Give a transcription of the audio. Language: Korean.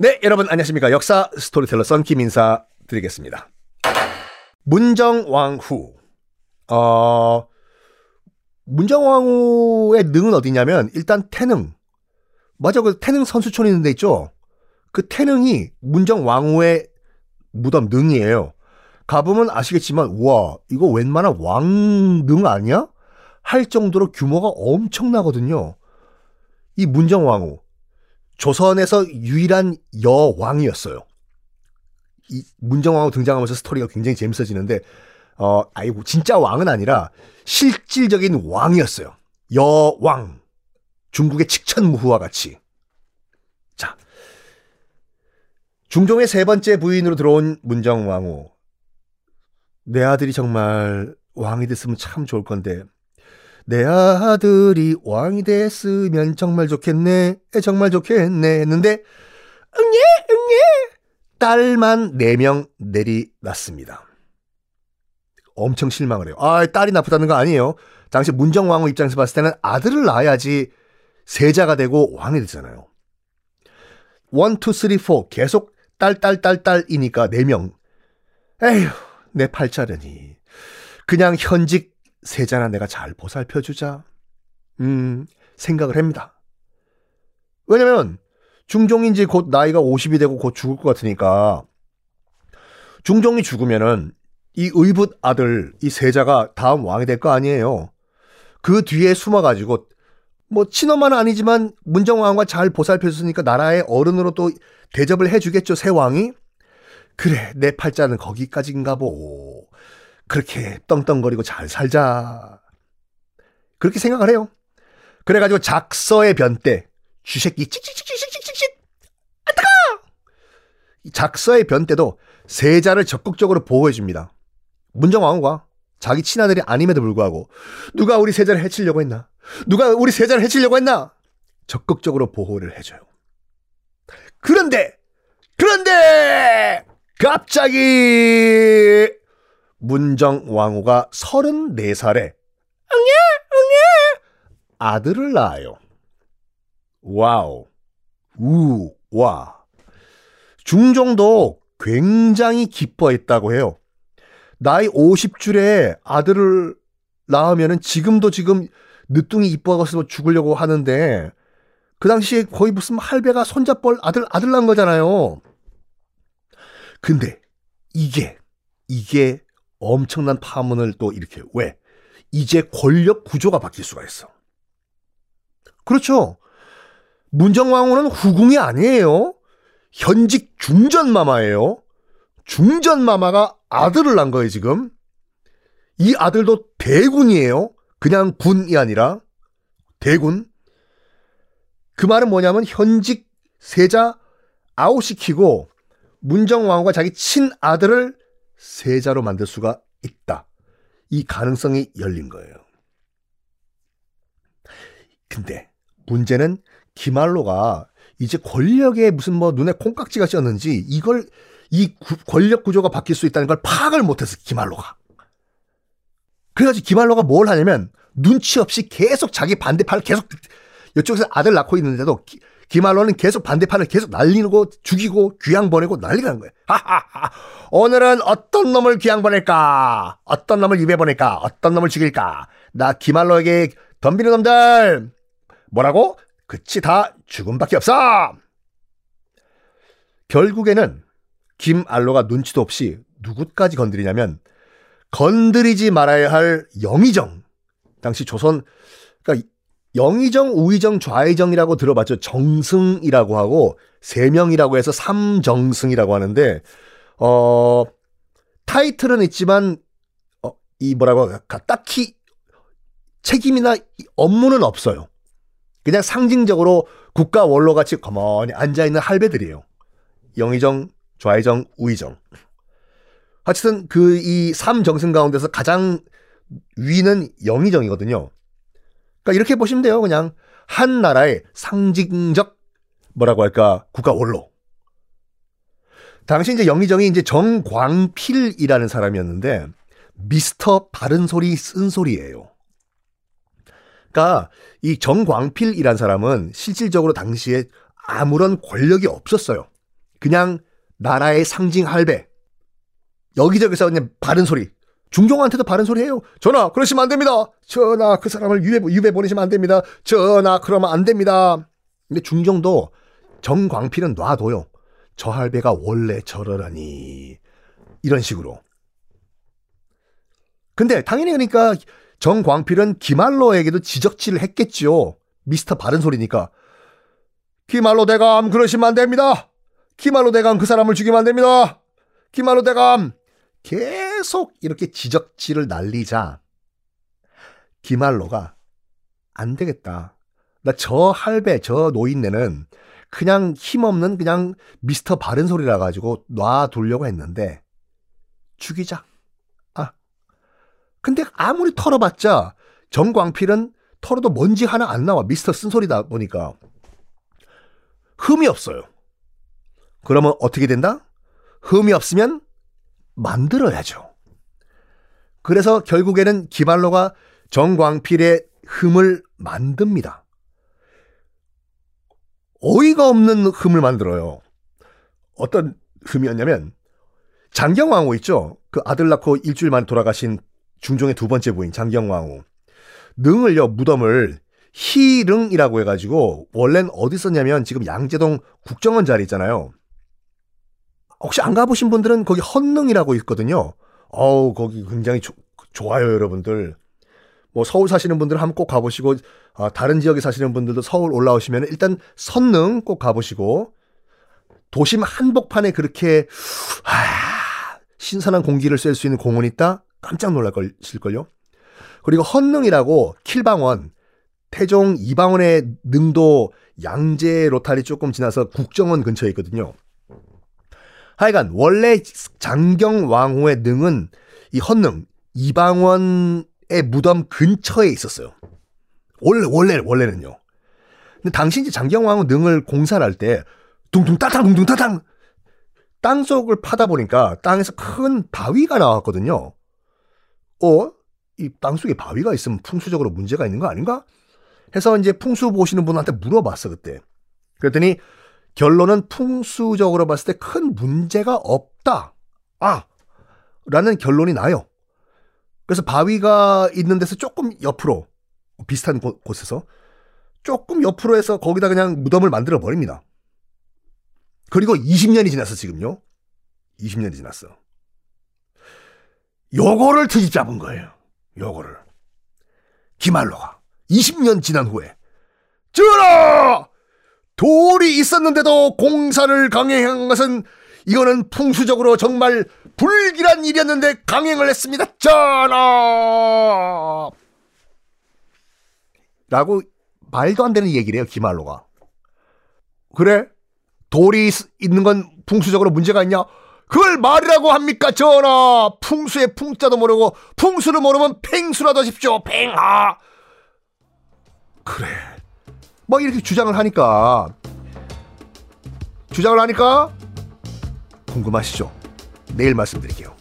네, 여러분 안녕하십니까. 역사 스토리텔러 썬킴 인사 드리겠습니다. 문정왕후. 어, 문정왕후의 능은 어디냐면 일단 태릉. 맞아, 그 태릉 선수촌 있는 데 있죠? 그 태릉이 문정왕후의 무덤 능이에요. 가보면 아시겠지만, 와, 이거 웬만한 왕릉 아니야? 할 정도로 규모가 엄청나거든요. 이 문정왕후. 조선에서 유일한 여왕이었어요. 이 문정왕후 등장하면서 스토리가 굉장히 재밌어지는데 어 아이고 진짜 왕은 아니라 실질적인 왕이었어요. 여왕. 중국의 칙천무후와 같이. 자. 중종의 세 번째 부인으로 들어온 문정왕후. 내 아들이 정말 왕이 됐으면 참 좋을 건데 내 아들이 왕이 됐으면 정말 좋겠네, 정말 좋겠네 했는데, 응예, 응예! 딸만 4명 내리났습니다. 엄청 실망을 해요. 아, 딸이 나쁘다는 거 아니에요. 당시 문정왕후 입장에서 봤을 때는 아들을 낳아야지 세자가 되고 왕이 되잖아요. 1, 2, 3, 4 계속 딸, 딸, 딸, 딸이니까 4명. 에휴, 내 팔자려니. 그냥 현직 세자나 내가 잘 보살펴 주자. 음, 생각을 합니다. 왜냐면, 이제 곧 나이가 50이 되고 곧 죽을 것 같으니까, 중종이 죽으면은, 이 의붓 아들, 이 세자가 다음 왕이 될 거 아니에요. 그 뒤에 숨어 가지고, 뭐, 친엄마는 아니지만, 문정왕과 잘 보살펴줬으니까 나라의 어른으로 또 대접을 해주겠죠, 새 왕이? 그래, 내 팔자는 거기까지인가 보. 그렇게 떵떵거리고 잘 살자. 그렇게 생각을 해요. 그래가지고 작서의 변때, 쥐새끼 찍찍찍찍찍찍찍 아 뜨거! 작서의 변때도 세자를 적극적으로 보호해줍니다. 문정왕후가 자기 친아들이 아님에도 불구하고 누가 우리 세자를 해치려고 했나? 누가 우리 세자를 해치려고 했나? 적극적으로 보호를 해줘요. 그런데 그런데 갑자기 문정 왕후가 34살에 응예 응예 아들을 낳아요. 와우 우와 중종도 굉장히 기뻐했다고 해요. 나이 50줄에 아들을 낳으면은 지금도 지금 늦둥이 이뻐서 죽으려고 하는데 그 당시에 거의 무슨 할배가 손잡벌 아들 아들 낳은 거잖아요. 근데 이게 이게 엄청난 파문을 또 일으켜요. 왜? 이제 권력 구조가 바뀔 수가 있어. 그렇죠. 문정왕후는 후궁이 아니에요. 현직 중전마마예요. 중전마마가 아들을 낳은 거예요, 지금. 이 아들도 대군이에요. 그냥 군이 아니라 대군. 그 말은 뭐냐면 현직 세자 아웃시키고 문정왕후가 자기 친아들을 세자로 만들 수가 있다. 이 가능성이 열린 거예요. 근데 문제는 기말로가 이제 권력에 무슨 뭐 눈에 콩깍지가 씌었는지 이걸 이 구, 권력 구조가 바뀔 수 있다는 걸 파악을 못해서 기말로가. 그래가지고 기말로가 뭘 하냐면 눈치 없이 계속 자기 반대판을 계속 이쪽에서 아들 낳고 있는데도 기, 기말로는 계속 반대판을 계속 날리고 죽이고 귀양 보내고 난리가 난 거예요. 하하하. 오늘은 어떤 놈을 귀양 보낼까? 어떤 놈을 입에 보낼까? 어떤 놈을 죽일까? 나 기말로에게 덤비는 놈들 뭐라고? 그치 다 죽음밖에 없어. 결국에는 김알로가 눈치도 없이 누구까지 건드리냐면 건드리지 말아야 할 영의정 당시 조선 그러니까 영의정, 우의정, 좌의정이라고 들어봤죠. 정승이라고 하고 세 명이라고 해서 삼정승이라고 하는데 어 타이틀은 있지만 어, 이 뭐라고 할까 딱히 책임이나 업무는 없어요. 그냥 상징적으로 국가 원로 같이 가만히 앉아 있는 할배들이에요. 영의정, 좌의정, 우의정. 하여튼 그 이 삼정승 가운데서 가장 위는 영의정이거든요. 그러니까 이렇게 보시면 돼요. 그냥 한 나라의 상징적 뭐라고 할까 국가 원로. 당시 이제 영의정이 이제 정광필이라는 사람이었는데 미스터 바른 소리 쓴 소리예요. 그러니까 이 정광필이란 사람은 실질적으로 당시에 아무런 권력이 없었어요. 그냥 나라의 상징 할배. 여기저기서 그냥 바른 소리. 중종한테도 바른 소리 해요. 전하, 그러시면 안 됩니다. 전하, 그 사람을 유배, 유배 보내시면 안 됩니다. 전하, 그러면 안 됩니다. 근데 중종도 정광필은 놔둬요. 저 할배가 원래 저러라니. 이런 식으로. 근데 당연히 그러니까 정광필은 기말로에게도 지적질을 했겠지요. 미스터 바른 소리니까. 기말로 대감 그러시면 안 됩니다. 기말로 대감 그 사람을 죽이면 안 됩니다. 기말로 대감 계속 이렇게 지적질을 날리자 기말로가 안 되겠다. 나 저 할배 저 노인네는 그냥 힘없는 그냥 미스터 바른 소리라 가지고 놔두려고 했는데 죽이자. 아. 근데 아무리 털어봤자 정광필은 털어도 먼지 하나 안 나와. 미스터 쓴소리다 보니까. 흠이 없어요. 그러면 어떻게 된다? 흠이 없으면 만들어야죠. 그래서 결국에는 기발로가 정광필의 흠을 만듭니다. 어이가 없는 흠을 만들어요. 어떤 흠이었냐면 장경왕후 있죠? 그 아들 낳고 일주일 만에 돌아가신 중종의 두 번째 부인 장경왕후. 능을요 무덤을 희릉이라고 해가지고 원래는 어디 썼냐면 지금 양재동 국정원 자리 있잖아요. 혹시 안 가보신 분들은 거기 헌능이라고 있거든요. 어우 거기 굉장히 조, 좋아요 여러분들. 뭐 서울 사시는 분들은 한번 꼭 가보시고 아, 다른 지역에 사시는 분들도 서울 올라오시면 일단 선능 꼭 가보시고 도심 한복판에 그렇게 하, 신선한 공기를 쐴 수 있는 공원이 있다? 깜짝 놀랄걸요. 그리고 헌능이라고 킬방원 태종 이방원의 능도 양재 로타리 조금 지나서 국정원 근처에 있거든요. 하여간 원래 장경왕후의 능은 이 헌능 이방원의 무덤 근처에 있었어요. 원래 원래 원래는요. 근데 당시 이제 장경왕후 능을 공사를 할 때 둥둥 따탕 둥둥 따탕 땅 속을 파다 보니까 땅에서 큰 바위가 나왔거든요. 어? 이 땅 속에 바위가 있으면 풍수적으로 문제가 있는 거 아닌가? 해서 이제 풍수 보시는 분한테 물어봤어 그때. 그랬더니 결론은 풍수적으로 봤을 때 큰 문제가 없다. 아, 라는 결론이 나요. 그래서 바위가 있는 데서 조금 옆으로 비슷한 곳, 곳에서 조금 옆으로 해서 거기다 그냥 무덤을 만들어 버립니다. 그리고 20년이 지났어 지금요. 20년이 지났어. 요거를 트집 잡은 거예요. 요거를. 기말로가 20년 지난 후에 전하! 돌이 있었는데도 공사를 강행한 것은 이거는 풍수적으로 정말 불길한 일이었는데 강행을 했습니다. 전하! 라고 말도 안 되는 얘기를 해요. 기말로가. 그래? 돌이 있는 건 풍수적으로 문제가 있냐? 그걸 말이라고 합니까, 전하? 풍수의 풍자도 모르고 풍수를 모르면 팽수라도 하십시오. 팽하. 그래. 막 이렇게 주장을 하니까 주장을 하니까 궁금하시죠? 내일 말씀드릴게요.